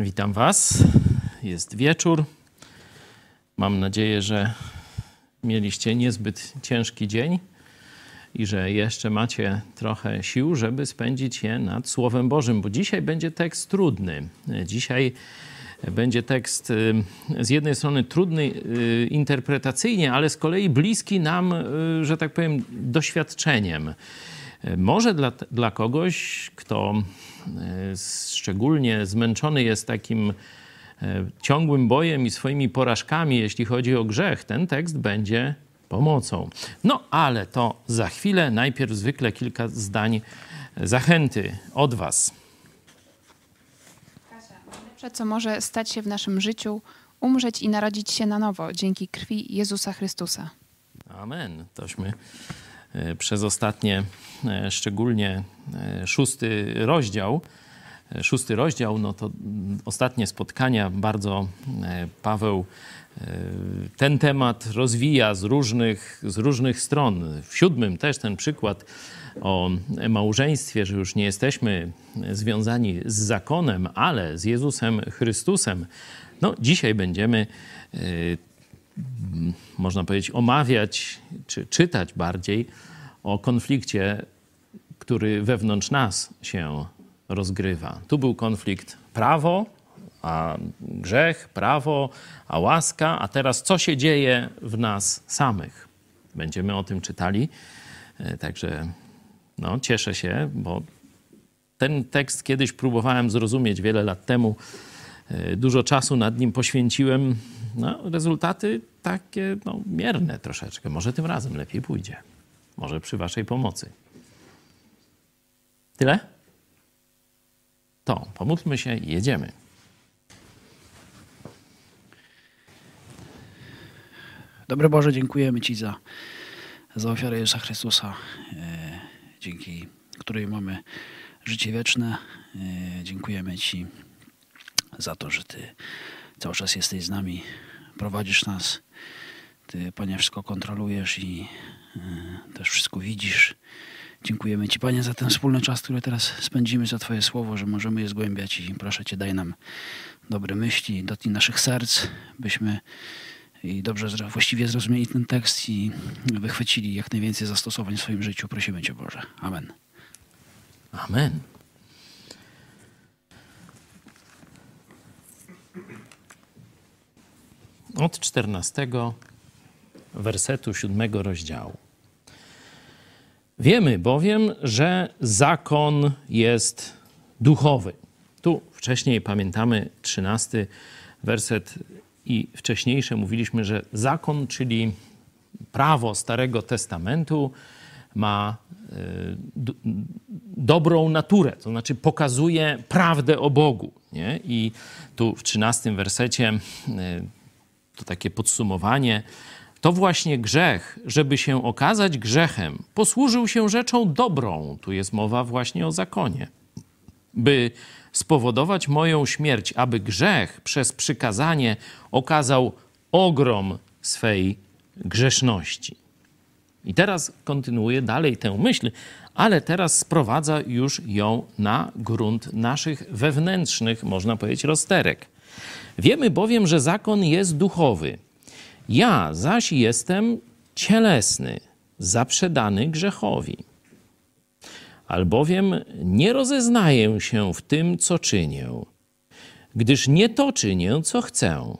Witam Was. Jest wieczór. Mam nadzieję, że mieliście niezbyt ciężki dzień i że jeszcze macie trochę sił, żeby spędzić je nad Słowem Bożym, bo dzisiaj będzie tekst trudny. Dzisiaj będzie tekst y, z jednej strony trudny y, interpretacyjnie, ale z kolei bliski nam, y, że tak powiem, doświadczeniem. Może dla, dla kogoś, kto szczególnie zmęczony jest takim ciągłym bojem i swoimi porażkami, jeśli chodzi o grzech, ten tekst będzie pomocą. No ale to za chwilę. Najpierw zwykle kilka zdań zachęty od Was. Najlepsze, co może stać się w naszym życiu, umrzeć i narodzić się na nowo dzięki krwi Jezusa Chrystusa. Amen. Tośmy e, przez ostatnie, e, szczególnie e, szósty rozdział, szósty rozdział, no to mm, ostatnie spotkania bardzo Paweł ten temat rozwija z różnych, z różnych stron. W siódmym też ten przykład o małżeństwie, że już nie jesteśmy związani z zakonem, ale z Jezusem Chrystusem. No, dzisiaj będziemy, można powiedzieć, omawiać czy czytać bardziej o konflikcie, który wewnątrz nas się rozgrywa. Tu był konflikt prawo, a grzech, prawo, a łaska, a teraz co się dzieje w nas samych? Będziemy o tym czytali. Y, także no, cieszę się, bo ten tekst kiedyś próbowałem zrozumieć wiele lat temu. E, dużo czasu nad nim poświęciłem. No, rezultaty takie no, mierne troszeczkę. Może tym razem lepiej pójdzie. Może przy Waszej pomocy. Tyle? To pomódlmy się i jedziemy. Dobry Boże, dziękujemy Ci za, za ofiarę Jezusa Chrystusa. E, dzięki której mamy życie wieczne. E, dziękujemy Ci za to, że Ty cały czas jesteś z nami, prowadzisz nas. Ty, Panie, wszystko kontrolujesz i e, też wszystko widzisz. Dziękujemy Ci, Panie, za ten wspólny czas, który teraz spędzimy, za Twoje słowo, że możemy je zgłębiać i proszę Cię, daj nam dobre myśli, dotknij naszych serc, byśmy i dobrze, właściwie zrozumieli ten tekst i wychwycili jak najwięcej zastosowań w swoim życiu. Prosimy Cię, Boże. Amen. Amen. Od czternastego wersetu siódmego rozdziału. Wiemy bowiem, że zakon jest duchowy. Tu wcześniej pamiętamy trzynasty werset i wcześniejsze mówiliśmy, że zakon, czyli prawo Starego Testamentu, ma e, dobrą naturę, to znaczy pokazuje prawdę o Bogu. Nie? I tu w 13 wersecie e, to takie podsumowanie. To właśnie grzech, żeby się okazać grzechem, posłużył się rzeczą dobrą. Tu jest mowa właśnie o zakonie. By spowodować moją śmierć, aby grzech przez przykazanie okazał ogrom swej grzeszności. I teraz kontynuuje dalej tę myśl, ale teraz sprowadza już ją na grunt naszych wewnętrznych, można powiedzieć, rozterek. Wiemy bowiem, że zakon jest duchowy. Ja zaś jestem cielesny, zaprzedany grzechowi albowiem nie rozeznaję się w tym, co czynię, gdyż nie to czynię, co chcę,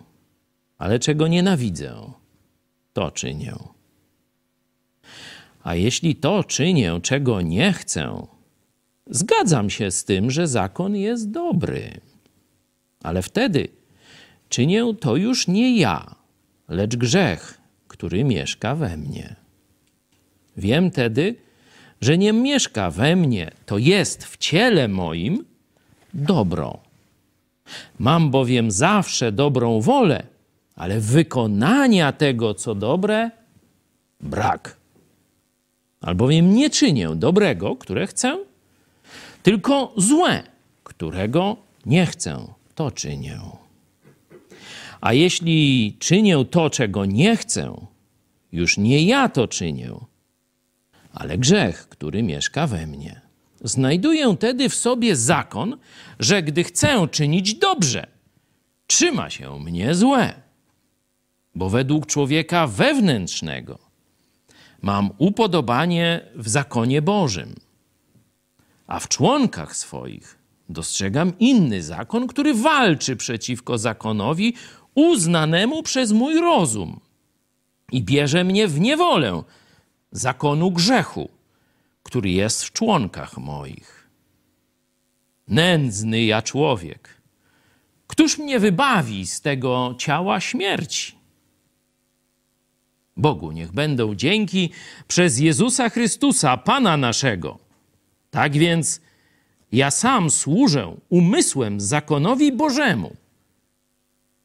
ale czego nienawidzę, to czynię. A jeśli to czynię, czego nie chcę, zgadzam się z tym, że zakon jest dobry. Ale wtedy czynię to już nie ja, lecz grzech, który mieszka we mnie. Wiem tedy, że nie mieszka we mnie, to jest w ciele moim dobro. Mam bowiem zawsze dobrą wolę, ale wykonania tego, co dobre, brak. Albowiem nie czynię dobrego, które chcę, tylko złe, którego nie chcę, to czynię. A jeśli czynię to, czego nie chcę, już nie ja to czynię, ale grzech, który mieszka we mnie. znajduję tedy w sobie zakon, że gdy chcę czynić dobrze, trzyma się mnie złe. Bo według człowieka wewnętrznego mam upodobanie w zakonie Bożym, a w członkach swoich dostrzegam inny zakon, który walczy przeciwko zakonowi uznanemu przez mój rozum i bierze mnie w niewolę zakonu grzechu, który jest w członkach moich. Nędzny ja człowiek, któż mnie wybawi z tego ciała śmierci? Bogu niech będą dzięki przez Jezusa Chrystusa, Pana naszego. Tak więc ja sam służę umysłem zakonowi Bożemu,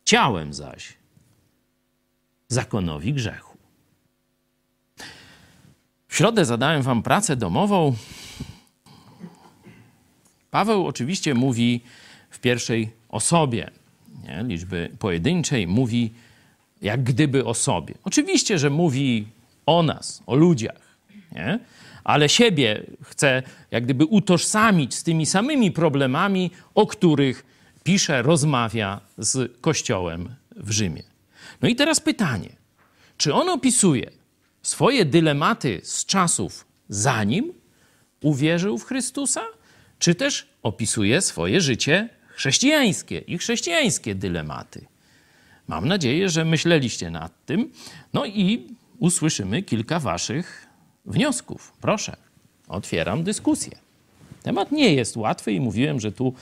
ciałem zaś zakonowi grzechu. W środę zadałem wam pracę domową. Paweł oczywiście mówi w pierwszej osobie nie? liczby pojedynczej, mówi jak gdyby o sobie. Oczywiście, że mówi o nas, o ludziach, nie? Ale siebie chce jak gdyby utożsamić z tymi samymi problemami, o których pisze, rozmawia z Kościołem w Rzymie. No i teraz pytanie, czy on opisuje swoje dylematy z czasów zanim uwierzył w Chrystusa, czy też opisuje swoje życie chrześcijańskie i chrześcijańskie dylematy? Mam nadzieję, że myśleliście nad tym. No i usłyszymy kilka Waszych wniosków. Proszę, otwieram dyskusję. Temat nie jest łatwy i mówiłem, że tu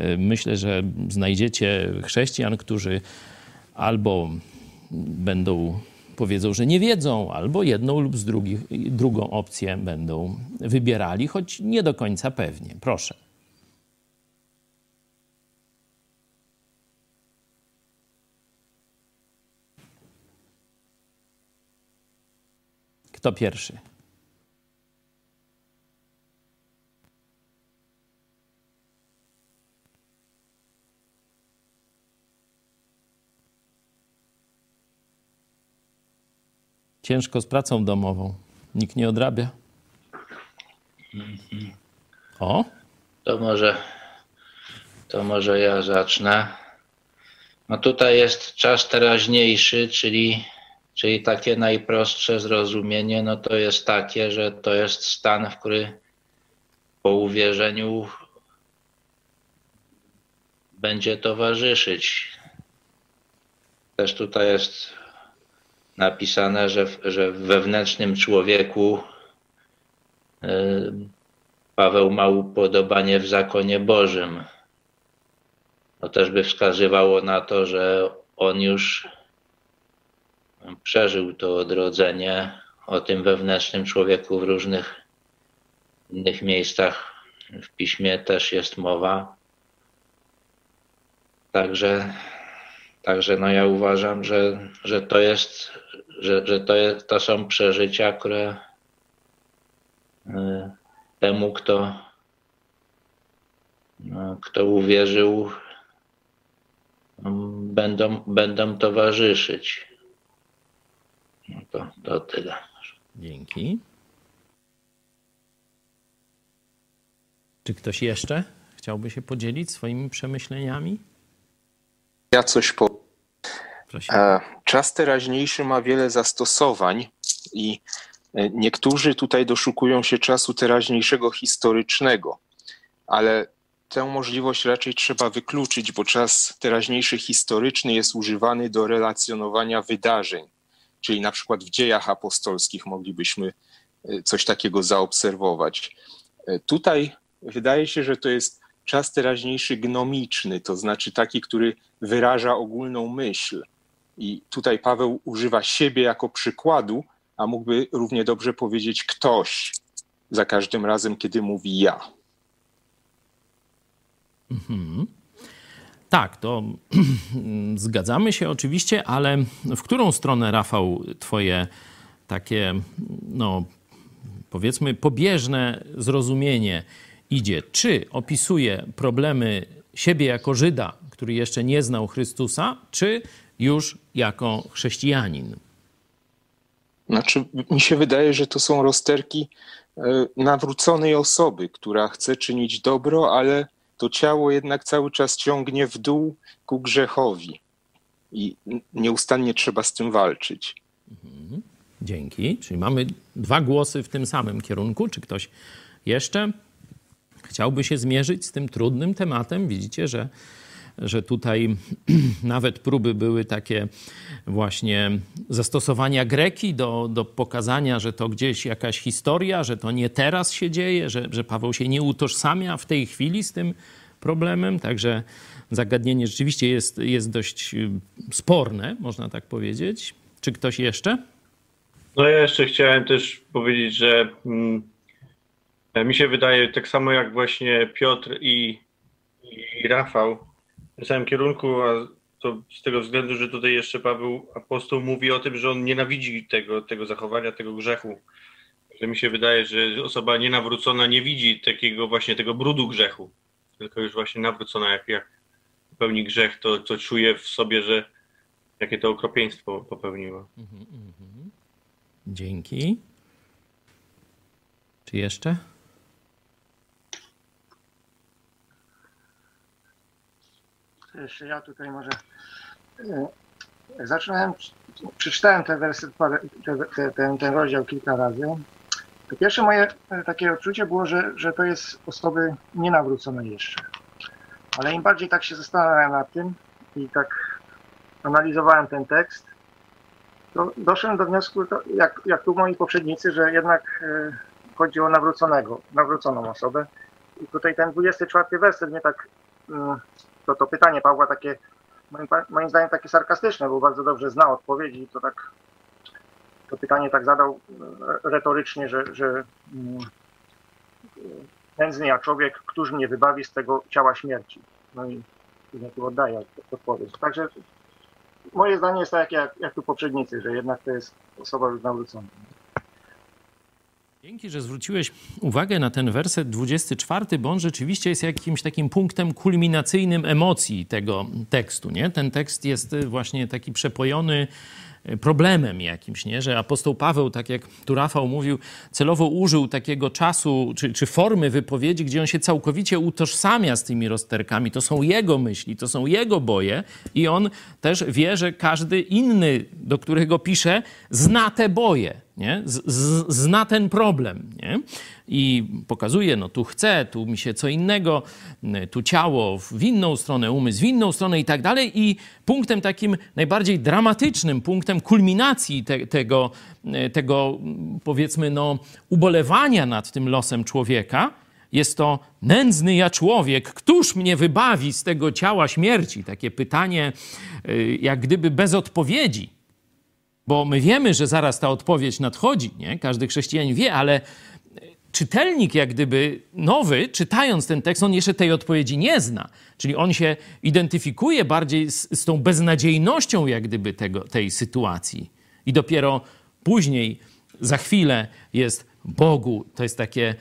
y, myślę, że znajdziecie chrześcijan, którzy albo będą powiedzą, że nie wiedzą, albo jedną lub z drugich, drugą opcję będą wybierali, choć nie do końca pewnie. Proszę. Kto pierwszy? Ciężko z pracą domową. Nikt nie odrabia. O, To może, to może ja zacznę. No tutaj jest czas teraźniejszy, czyli, czyli takie najprostsze zrozumienie, no to jest takie, że to jest stan, w który po uwierzeniu będzie towarzyszyć. Też tutaj jest napisane, że, że w wewnętrznym człowieku y, Paweł ma upodobanie w zakonie Bożym. To też by wskazywało na to, że on już przeżył to odrodzenie. O tym wewnętrznym człowieku w różnych innych miejscach w piśmie też jest mowa. Także, także no ja uważam, że, że to jest, że, że to, jest, to są przeżycia, które y, temu, kto, no, kto uwierzył, będą, będą towarzyszyć. No to, to tyle. dzięki. Czy ktoś jeszcze chciałby się podzielić swoimi przemyśleniami? Ja coś powiem. Proszę. E, Czas teraźniejszy ma wiele zastosowań i e, niektórzy tutaj doszukują się czasu teraźniejszego historycznego, ale tę możliwość raczej trzeba wykluczyć, bo czas teraźniejszy historyczny jest używany do relacjonowania wydarzeń, czyli na przykład w dziejach apostolskich moglibyśmy e, coś takiego zaobserwować. Tutaj wydaje się, że to jest czas teraźniejszy gnomiczny, to znaczy taki, który wyraża ogólną myśl. I tutaj Paweł używa siebie jako przykładu, a mógłby równie dobrze powiedzieć ktoś za każdym razem, kiedy mówi ja. Tak, to zgadzamy się oczywiście, ale w którą stronę, Rafał, twoje takie, no powiedzmy, pobieżne zrozumienie idzie? Czy opisuje problemy siebie jako Żyda, który jeszcze nie znał Chrystusa, czy już jako chrześcijanin? Znaczy, mi się wydaje, że to są rozterki e, nawróconej osoby, która chce czynić dobro, ale to ciało jednak cały czas ciągnie w dół ku grzechowi. I nieustannie trzeba z tym walczyć. Mhm. Dzięki. Czyli mamy dwa głosy w tym samym kierunku. Czy ktoś jeszcze chciałby się zmierzyć z tym trudnym tematem? Widzicie, że że tutaj nawet próby były takie właśnie zastosowania greki do, do pokazania, że to gdzieś jakaś historia, że to nie teraz się dzieje, że, że Paweł się nie utożsamia w tej chwili z tym problemem. Także zagadnienie rzeczywiście jest, jest dość y, sporne, można tak powiedzieć. Czy ktoś jeszcze? No ja jeszcze chciałem też powiedzieć, że mm, mi się wydaje, tak samo jak właśnie Piotr i, i Rafał, w samym kierunku, a to z tego względu, że tutaj jeszcze Paweł apostoł mówi o tym, że on nienawidzi tego, tego zachowania, tego grzechu. Że mi się wydaje, że osoba nienawrócona nie widzi takiego właśnie tego brudu grzechu, tylko już właśnie nawrócona, jak, jak popełni grzech, to, to czuje w sobie, że jakie to okropieństwo popełniła. Mhm, mhm. Dzięki. Czy jeszcze? Jeszcze ja tutaj może e, zaczynałem, przeczytałem ten werset, ten, ten, ten rozdział kilka razy. To pierwsze moje e, takie odczucie było, że, że to jest osoby nienawrócone jeszcze. Ale im bardziej tak się zastanawiałem nad tym i tak analizowałem ten tekst, to doszedłem do wniosku, jak, jak tu moi poprzednicy, że jednak e, chodzi o nawróconego, nawróconą osobę. I tutaj ten 24 werset mnie tak mm, to, to pytanie Pawła takie, moim, moim zdaniem takie sarkastyczne, bo bardzo dobrze zna odpowiedzi, to tak to pytanie tak zadał e, retorycznie, że, że nędzny ja człowiek, któż mnie wybawi z tego ciała śmierci. No i później tu oddaję odpowiedź. Także moje zdanie jest tak jak, jak tu poprzednicy, że jednak to jest osoba już nawrócona. Dzięki, że zwróciłeś uwagę na ten werset 24, bo on rzeczywiście jest jakimś takim punktem kulminacyjnym emocji tego tekstu. Nie? Ten tekst jest właśnie taki przepojony problemem jakimś, nie? że apostoł Paweł, tak jak tu Rafał mówił, celowo użył takiego czasu czy, czy formy wypowiedzi, gdzie on się całkowicie utożsamia z tymi rozterkami. To są jego myśli, to są jego boje i on też wie, że każdy inny, do którego pisze, zna te boje nie? Z, z, zna ten problem. Nie? I pokazuje, no tu chcę, tu mi się co innego, tu ciało w inną stronę, umysł w inną stronę i tak dalej. I punktem takim najbardziej dramatycznym, punktem kulminacji te, tego, tego, powiedzmy, no, ubolewania nad tym losem człowieka, jest to nędzny ja człowiek, któż mnie wybawi z tego ciała śmierci? Takie pytanie, y, jak gdyby bez odpowiedzi. Bo my wiemy, że zaraz ta odpowiedź nadchodzi, nie? Każdy chrześcijanin wie, ale czytelnik, jak gdyby nowy, czytając ten tekst, on jeszcze tej odpowiedzi nie zna. Czyli on się identyfikuje bardziej z, z tą beznadziejnością, jak gdyby tego, tej sytuacji. I dopiero później, za chwilę, jest Bogu. To jest takie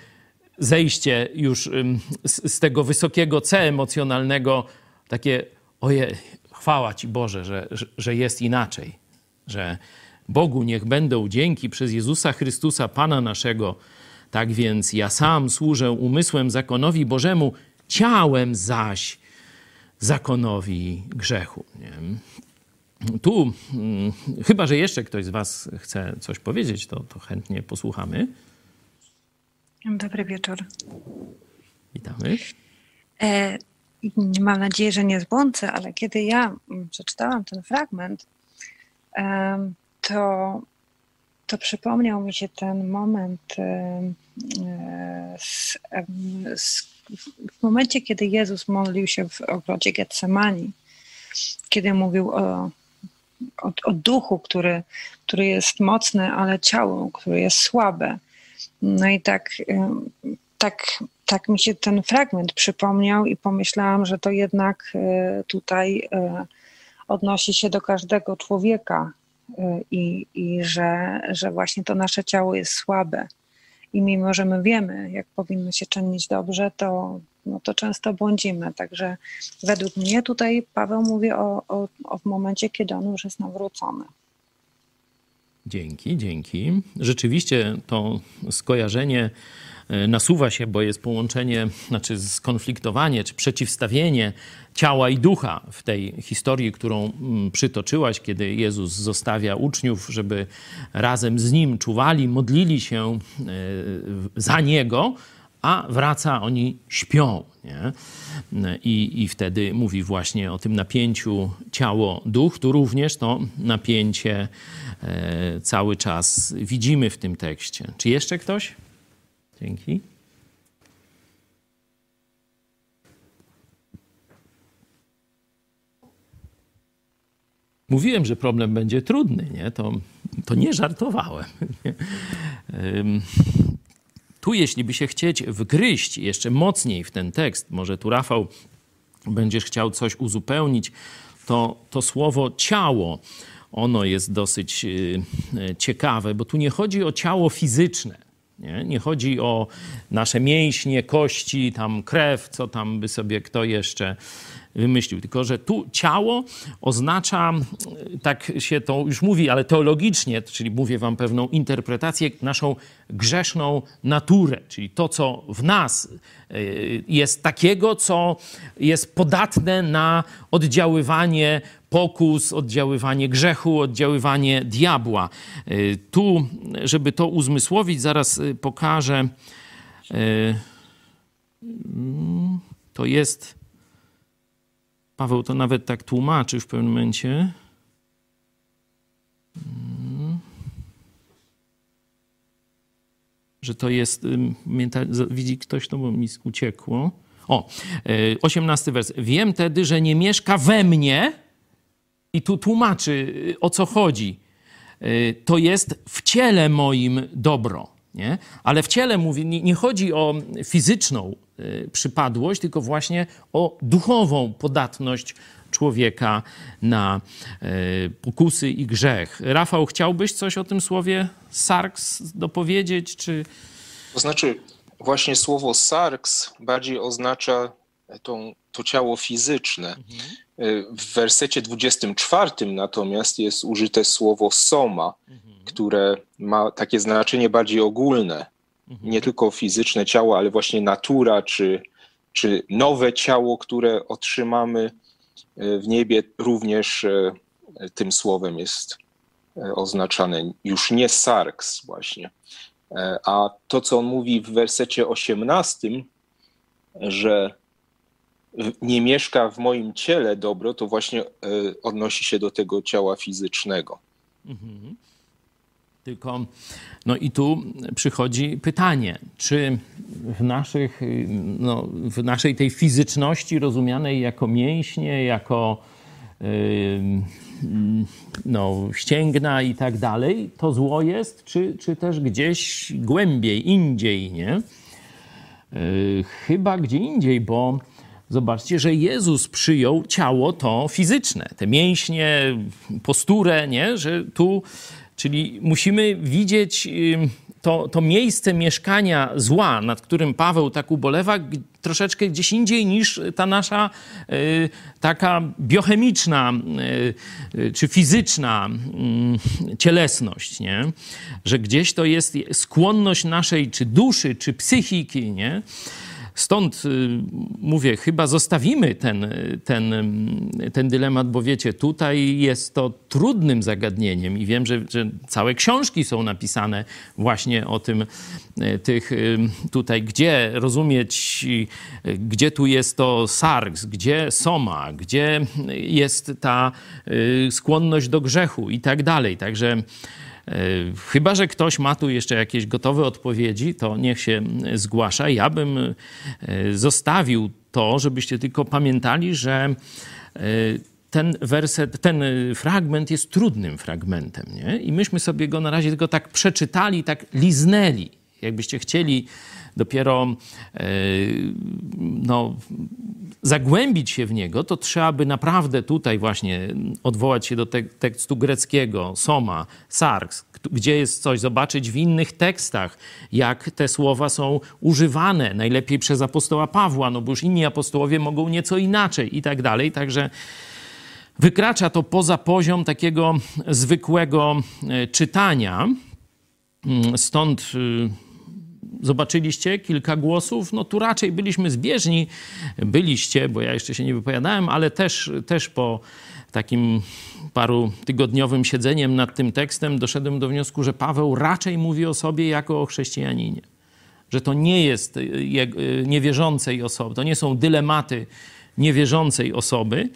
zejście już z, z tego wysokiego C emocjonalnego, takie oje, chwała Ci Boże, że, że, że jest inaczej że Bogu niech będą dzięki przez Jezusa Chrystusa, Pana naszego. Tak więc ja sam służę umysłem zakonowi Bożemu, ciałem zaś zakonowi grzechu. Nie? Tu, hmm, chyba że jeszcze ktoś z Was chce coś powiedzieć, to, to chętnie posłuchamy. Dobry wieczór. Witamy. E, mam nadzieję, że nie zbłądzę, ale kiedy ja przeczytałam ten fragment, to, to przypomniał mi się ten moment z, z, w momencie, kiedy Jezus modlił się w ogrodzie Getsemani, kiedy mówił o, o, o duchu, który, który jest mocny, ale ciało, które jest słabe. No i tak, tak, tak mi się ten fragment przypomniał i pomyślałam, że to jednak e, tutaj e, odnosi się do każdego człowieka y, i, i że, że właśnie to nasze ciało jest słabe. I mimo, że my wiemy, jak powinno się czynić dobrze, to, no to często błądzimy. Także według mnie tutaj Paweł mówi o, o, o momencie, kiedy on już jest nawrócony. Dzięki, dzięki. Rzeczywiście to skojarzenie nasuwa się, bo jest połączenie, znaczy skonfliktowanie czy przeciwstawienie ciała i ducha w tej historii, którą mm, przytoczyłaś, kiedy Jezus zostawia uczniów, żeby razem z Nim czuwali, modlili się e, za Niego, a wraca, oni śpią. Nie? I, I wtedy mówi właśnie o tym napięciu ciało-duch. Tu również to napięcie e, cały czas widzimy w tym tekście. Czy jeszcze ktoś? Dzięki. Mówiłem, że problem będzie trudny, nie? To, to nie żartowałem. Tu, jeśli by się chcieć wgryźć jeszcze mocniej w ten tekst, może tu Rafał będziesz chciał coś uzupełnić, to, to słowo ciało, ono jest dosyć y, y, ciekawe, bo tu nie chodzi o ciało fizyczne. Nie? nie chodzi o nasze mięśnie, kości, tam krew, co tam by sobie kto jeszcze wymyślił. Tylko, że tu ciało oznacza, tak się to już mówi, ale teologicznie, czyli mówię wam pewną interpretację, naszą grzeszną naturę, czyli to, co w nas e, jest takiego, co jest podatne na oddziaływanie pokus, oddziaływanie grzechu, oddziaływanie diabła. E, tu, żeby to uzmysłowić, zaraz e, pokażę. Mm, to jest Paweł to nawet tak tłumaczy w pewnym momencie. Mm. Że to jest, widzi ktoś, to bo mi uciekło. O, e, osiemnasty wers. Wiem tedy, że nie mieszka we mnie, i tu tłumaczy, o co chodzi. E, to jest w ciele moim dobro. Nie? Ale w ciele mówi, nie, nie chodzi o fizyczną y, przypadłość, tylko właśnie o duchową podatność człowieka na y, pokusy i grzech. Rafał, chciałbyś coś o tym słowie sarks dopowiedzieć, czy... To znaczy, właśnie słowo sarks bardziej oznacza tą, to ciało fizyczne. Mhm. W wersecie 24 natomiast jest użyte słowo soma, mhm które ma takie znaczenie bardziej ogólne. Nie tylko fizyczne ciało, ale właśnie natura, czy, czy nowe ciało, które otrzymamy e, w niebie, również e, tym słowem jest e, oznaczane. Już nie sarks właśnie. A to, co on mówi w wersecie 18, że nie mieszka w moim ciele dobro, to właśnie odnosi się do tego ciała fizycznego. Mhm. Tylko, no i tu przychodzi pytanie, czy w, naszych, no, w naszej tej fizyczności rozumianej jako mięśnie, jako no, ścięgna i tak dalej, to zło jest, czy, czy też gdzieś głębiej, indziej, nie? Yy, chyba gdzie indziej, bo zobaczcie, że Jezus przyjął ciało to fizyczne, te mięśnie, posturę, nie? Że tu Czyli musimy widzieć to, to miejsce mieszkania zła, nad którym Paweł tak ubolewa, troszeczkę gdzieś indziej niż ta nasza y, taka biochemiczna y, czy fizyczna y, cielesność, nie? Że gdzieś to jest skłonność naszej czy duszy, czy psychiki, nie? Stąd y, mówię, chyba zostawimy ten, ten, ten dylemat, bo wiecie, tutaj jest to trudnym zagadnieniem i wiem, że, że całe książki są napisane właśnie o tym, y, tych y, tutaj, gdzie rozumieć, gdzie tu jest to sarks, gdzie soma, gdzie jest ta skłonność do grzechu i tak dalej. Także E, chyba, że ktoś ma tu jeszcze jakieś gotowe odpowiedzi, to niech się zgłasza. Ja bym e, zostawił to, żebyście tylko pamiętali, że e, ten werset, ten fragment jest trudnym fragmentem. Nie? I myśmy sobie go na razie tylko tak przeczytali, tak liznęli. Jakbyście chcieli dopiero no, zagłębić się w niego, to trzeba by naprawdę tutaj właśnie odwołać się do te tekstu greckiego, soma, sarks, gdzie jest coś, zobaczyć w innych tekstach, jak te słowa są używane, najlepiej przez apostoła Pawła, no bo już inni apostołowie mogą nieco inaczej i tak dalej. Także wykracza to poza poziom takiego zwykłego e, czytania. Mm, stąd y, zobaczyliście kilka głosów. No tu raczej byliśmy zbieżni. Byliście, bo ja jeszcze się nie wypowiadałem, ale też, też po takim paru tygodniowym siedzeniem nad tym tekstem doszedłem do wniosku, że Paweł raczej mówi o sobie jako o chrześcijaninie. Że to nie jest niewierzącej osoby, to nie są dylematy niewierzącej osoby,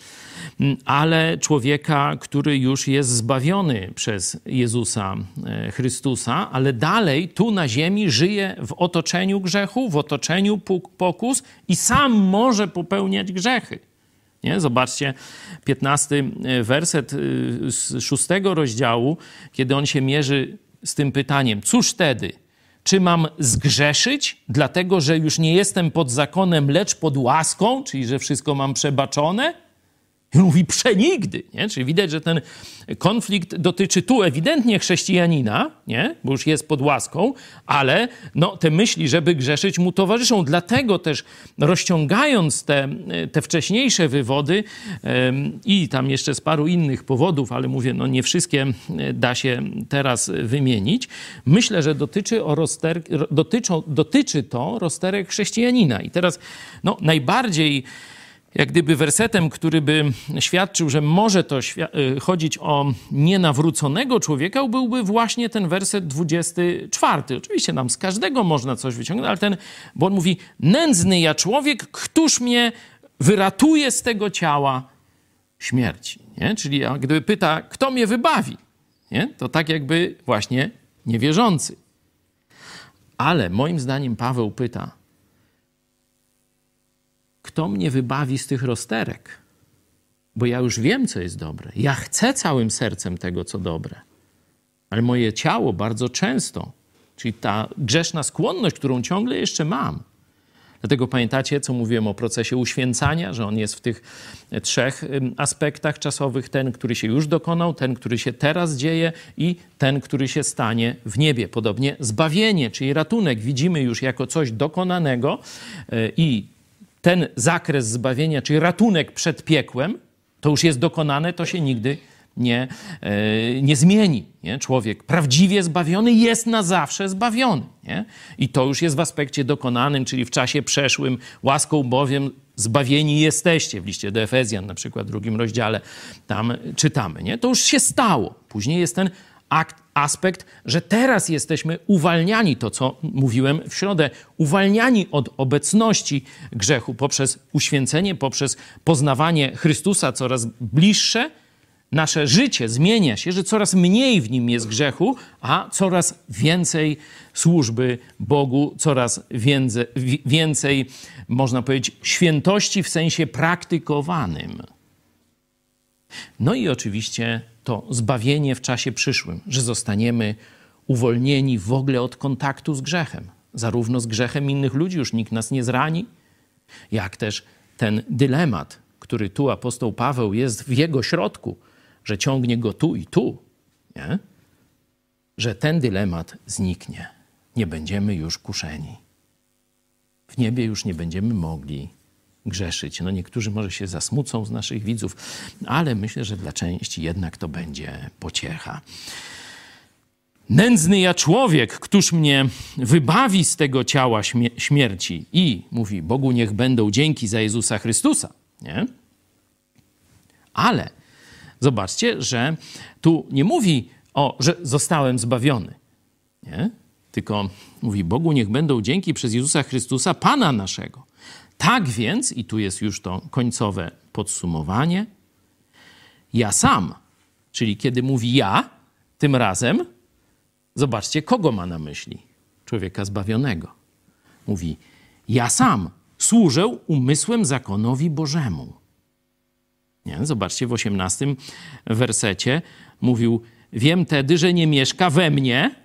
mm, ale człowieka, który już jest zbawiony przez Jezusa e, Chrystusa, ale dalej tu na ziemi żyje w otoczeniu grzechu, w otoczeniu pokus i sam może popełniać grzechy. Nie? Zobaczcie, 15 e, werset e, z szóstego rozdziału, kiedy on się mierzy z tym pytaniem: Cóż wtedy? Czy mam zgrzeszyć, dlatego że już nie jestem pod zakonem, lecz pod łaską, czyli że wszystko mam przebaczone? Mówi przenigdy, nie? Czyli widać, że ten konflikt dotyczy tu ewidentnie chrześcijanina, nie? Bo już jest pod łaską, ale no, te myśli, żeby grzeszyć, mu towarzyszą. Dlatego też rozciągając te, te wcześniejsze wywody i tam jeszcze z paru innych powodów, ale mówię, no nie wszystkie da się teraz wymienić, myślę, że dotyczy, o rozter, dotyczą, dotyczy to rozterek chrześcijanina. I teraz no, najbardziej jak gdyby wersetem, który by świadczył, że może to y, chodzić o nienawróconego człowieka, byłby właśnie ten werset 24. Oczywiście nam z każdego można coś wyciągnąć, ale ten, bo on mówi, nędzny ja człowiek, któż mnie wyratuje z tego ciała śmierci. Nie? Czyli jak gdyby pyta, kto mnie wybawi, nie? to tak jakby właśnie niewierzący. Ale moim zdaniem Paweł pyta, kto mnie wybawi z tych rozterek? Bo ja już wiem, co jest dobre. Ja chcę całym sercem tego, co dobre. Ale moje ciało bardzo często, czyli ta grzeszna skłonność, którą ciągle jeszcze mam. Dlatego pamiętacie, co mówiłem o procesie uświęcania, że on jest w tych trzech aspektach czasowych: ten, który się już dokonał, ten, który się teraz dzieje i ten, który się stanie w niebie. Podobnie zbawienie, czyli ratunek, widzimy już jako coś dokonanego e, i ten zakres zbawienia, czyli ratunek przed piekłem, to już jest dokonane, to się nigdy nie, e, nie zmieni. Nie? Człowiek prawdziwie zbawiony jest na zawsze zbawiony. Nie? I to już jest w aspekcie dokonanym, czyli w czasie przeszłym, łaską bowiem zbawieni jesteście. W liście do Efezjan, na przykład w drugim rozdziale, tam czytamy. Nie? To już się stało. Później jest ten akt, aspekt, że teraz jesteśmy uwalniani, to co mówiłem w środę, uwalniani od obecności grzechu poprzez uświęcenie, poprzez poznawanie Chrystusa coraz bliższe. Nasze życie zmienia się, że coraz mniej w nim jest grzechu, a coraz więcej służby Bogu, coraz więcej, więcej można powiedzieć, świętości w sensie praktykowanym. No i oczywiście to zbawienie w czasie przyszłym, że zostaniemy uwolnieni w ogóle od kontaktu z grzechem, zarówno z grzechem innych ludzi, już nikt nas nie zrani, jak też ten dylemat, który tu apostoł Paweł jest w jego środku, że ciągnie go tu i tu, nie? że ten dylemat zniknie. Nie będziemy już kuszeni. W niebie już nie będziemy mogli grzeszyć. No niektórzy może się zasmucą z naszych widzów, ale myślę, że dla części jednak to będzie pociecha. Nędzny ja człowiek, któż mnie wybawi z tego ciała śmierci? I mówi, Bogu niech będą dzięki za Jezusa Chrystusa. Nie? Ale zobaczcie, że tu nie mówi o, że zostałem zbawiony. Nie? Tylko mówi, Bogu niech będą dzięki przez Jezusa Chrystusa, Pana naszego. Tak więc, i tu jest już to końcowe podsumowanie, ja sam, czyli kiedy mówi ja, tym razem, zobaczcie, kogo ma na myśli? Człowieka zbawionego. Mówi, ja sam służę umysłem zakonowi Bożemu. Nie? Zobaczcie, w osiemnastym wersecie mówił, wiem tedy, że nie mieszka we mnie,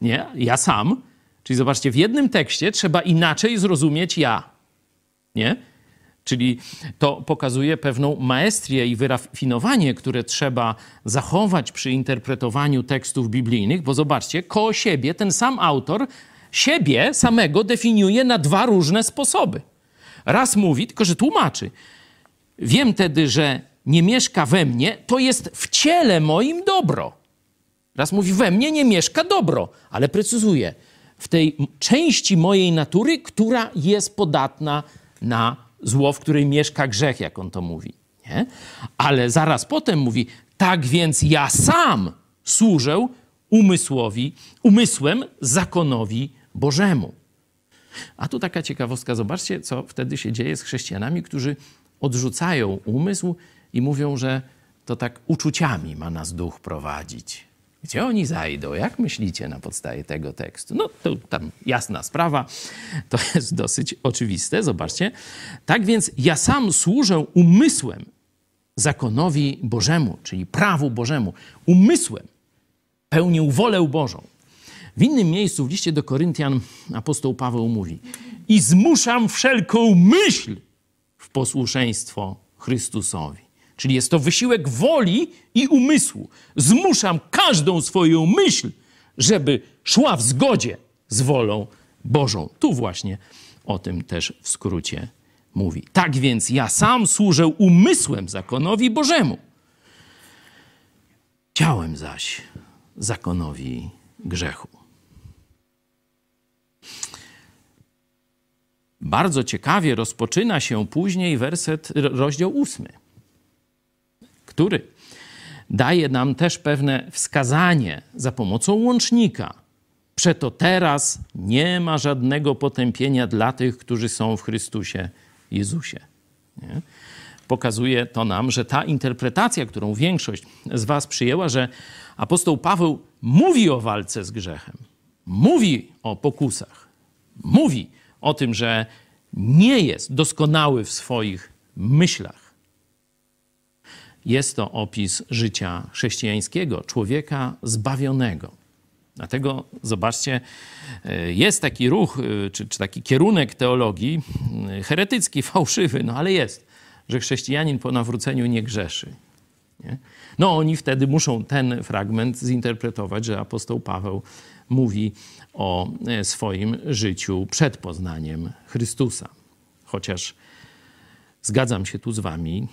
nie, ja sam, Czyli zobaczcie, w jednym tekście trzeba inaczej zrozumieć ja. Nie? Czyli to pokazuje pewną maestrię i wyrafinowanie, które trzeba zachować przy interpretowaniu tekstów biblijnych, bo zobaczcie, koło siebie ten sam autor siebie samego definiuje na dwa różne sposoby. Raz mówi, tylko że tłumaczy. Wiem tedy, że nie mieszka we mnie, to jest w ciele moim dobro. Raz mówi, we mnie nie mieszka dobro, ale precyzuje, w tej części mojej natury, która jest podatna na zło, w której mieszka grzech, jak on to mówi. Nie? Ale zaraz potem mówi, tak więc ja sam służę umysłowi, umysłem zakonowi Bożemu. A tu taka ciekawostka, zobaczcie, co wtedy się dzieje z chrześcijanami, którzy odrzucają umysł i mówią, że to tak uczuciami ma nas duch prowadzić. Gdzie oni zajdą? Jak myślicie na podstawie tego tekstu? No to tam jasna sprawa, to jest dosyć oczywiste, zobaczcie. Tak więc ja sam służę umysłem zakonowi Bożemu, czyli prawu Bożemu, umysłem pełnię wolę Bożą. W innym miejscu w liście do Koryntian apostoł Paweł mówi: I zmuszam wszelką myśl w posłuszeństwo Chrystusowi. Czyli jest to wysiłek woli i umysłu. Zmuszam każdą swoją myśl, żeby szła w zgodzie z wolą Bożą. Tu właśnie o tym też w skrócie mówi. Tak więc ja sam służę umysłem zakonowi Bożemu. Ciałem zaś zakonowi grzechu. Bardzo ciekawie rozpoczyna się później werset, rozdział ósmy, który daje nam też pewne wskazanie za pomocą łącznika. Przeto teraz nie ma żadnego potępienia dla tych, którzy są w Chrystusie Jezusie. Nie? Pokazuje to nam, że ta interpretacja, którą większość z Was przyjęła, że apostoł Paweł mówi o walce z grzechem, mówi o pokusach, mówi o tym, że nie jest doskonały w swoich myślach. Jest to opis życia chrześcijańskiego, człowieka zbawionego. Dlatego zobaczcie, e, jest taki ruch, e, czy, czy, taki kierunek teologii, e, heretycki, fałszywy, no ale jest, że chrześcijanin po nawróceniu nie grzeszy. Nie? No oni wtedy muszą ten fragment zinterpretować, że apostoł Paweł mówi o swoim życiu przed poznaniem Chrystusa. Chociaż zgadzam się tu z Wami,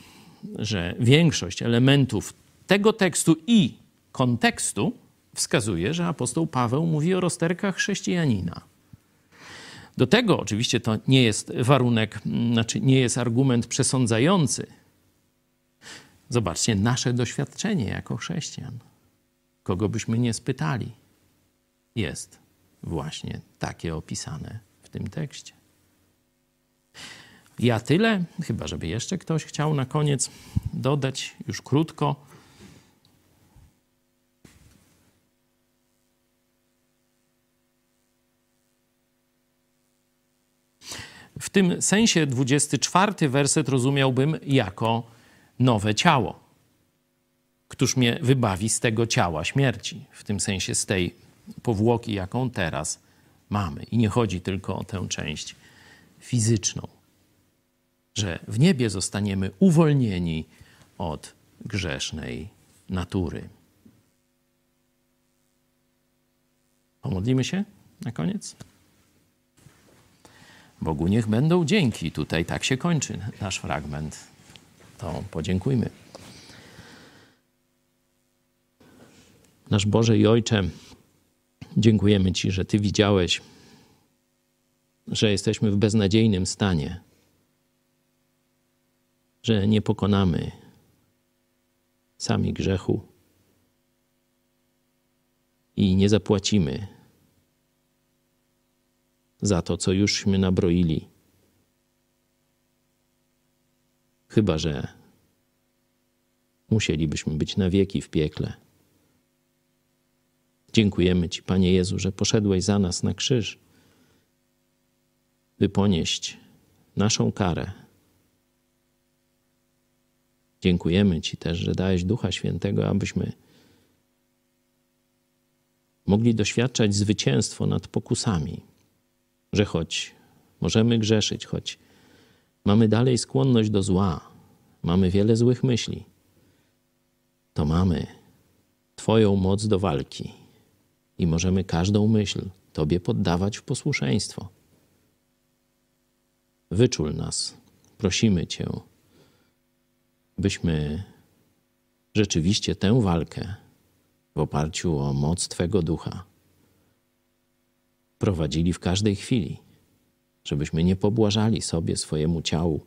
że większość elementów tego tekstu i kontekstu wskazuje, że apostoł Paweł mówi o rozterkach chrześcijanina. Do tego oczywiście to nie jest warunek, znaczy nie jest argument przesądzający. Zobaczcie nasze doświadczenie jako chrześcijan. Kogo byśmy nie spytali, jest właśnie takie opisane w tym tekście. Ja tyle, chyba żeby jeszcze ktoś chciał na koniec dodać już krótko. W tym sensie 24 werset rozumiałbym jako nowe ciało. Któż mnie wybawi z tego ciała śmierci? W tym sensie z tej powłoki, jaką teraz mamy. I nie chodzi tylko o tę część fizyczną, że w niebie zostaniemy uwolnieni od grzesznej natury. Pomodlimy się na koniec? Bogu niech będą dzięki. Tutaj tak się kończy nasz fragment. To podziękujmy. Nasz Boże i Ojcze, Dziękujemy Ci, że Ty widziałeś, że jesteśmy w beznadziejnym stanie, że nie pokonamy sami grzechu i nie zapłacimy za to, co jużśmy nabroili. Chyba, że musielibyśmy być na wieki w piekle. Dziękujemy Ci, Panie Jezu, że poszedłeś za nas na krzyż, by ponieść naszą karę. Dziękujemy Ci też, że dałeś Ducha Świętego, abyśmy mogli doświadczać zwycięstwo nad pokusami, że choć możemy grzeszyć, choć mamy dalej skłonność do zła, mamy wiele złych myśli, to mamy Twoją moc do walki i możemy każdą myśl Tobie poddawać w posłuszeństwo. Wyczul nas, prosimy Cię, byśmy rzeczywiście tę walkę w oparciu o moc Twego ducha prowadzili w każdej chwili, żebyśmy nie pobłażali sobie, swojemu ciału,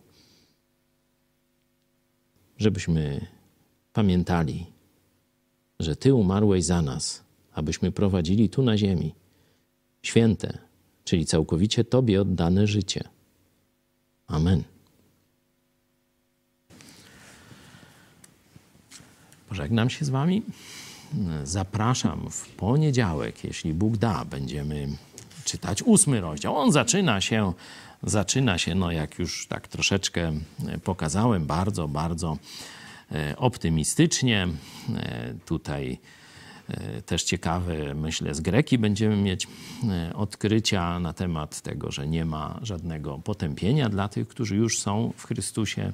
żebyśmy pamiętali, że Ty umarłeś za nas, abyśmy prowadzili tu na ziemi święte, czyli całkowicie Tobie oddane życie. Amen. Pożegnam się z Wami. Zapraszam w poniedziałek, jeśli Bóg da, będziemy czytać ósmy rozdział. On zaczyna się, zaczyna się, no jak już tak troszeczkę pokazałem, bardzo, bardzo e, optymistycznie. E, tutaj e, też ciekawe, myślę, z Greki będziemy mieć odkrycia na temat tego, że nie ma żadnego potępienia dla tych, którzy już są w Chrystusie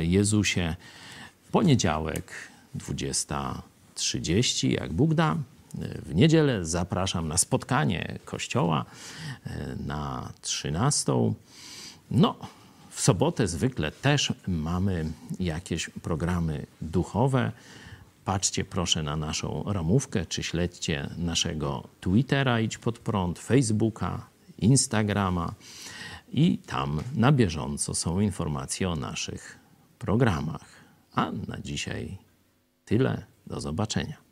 Jezusie. Poniedziałek, 20.30, jak Bóg da. W niedzielę zapraszam na spotkanie kościoła e, na 13. No, w sobotę zwykle też mamy jakieś programy duchowe. Patrzcie proszę na naszą ramówkę, czy śledźcie naszego Twittera Idź Pod Prąd, Facebooka, Instagrama i tam na bieżąco są informacje o naszych programach. A na dzisiaj tyle. Do zobaczenia.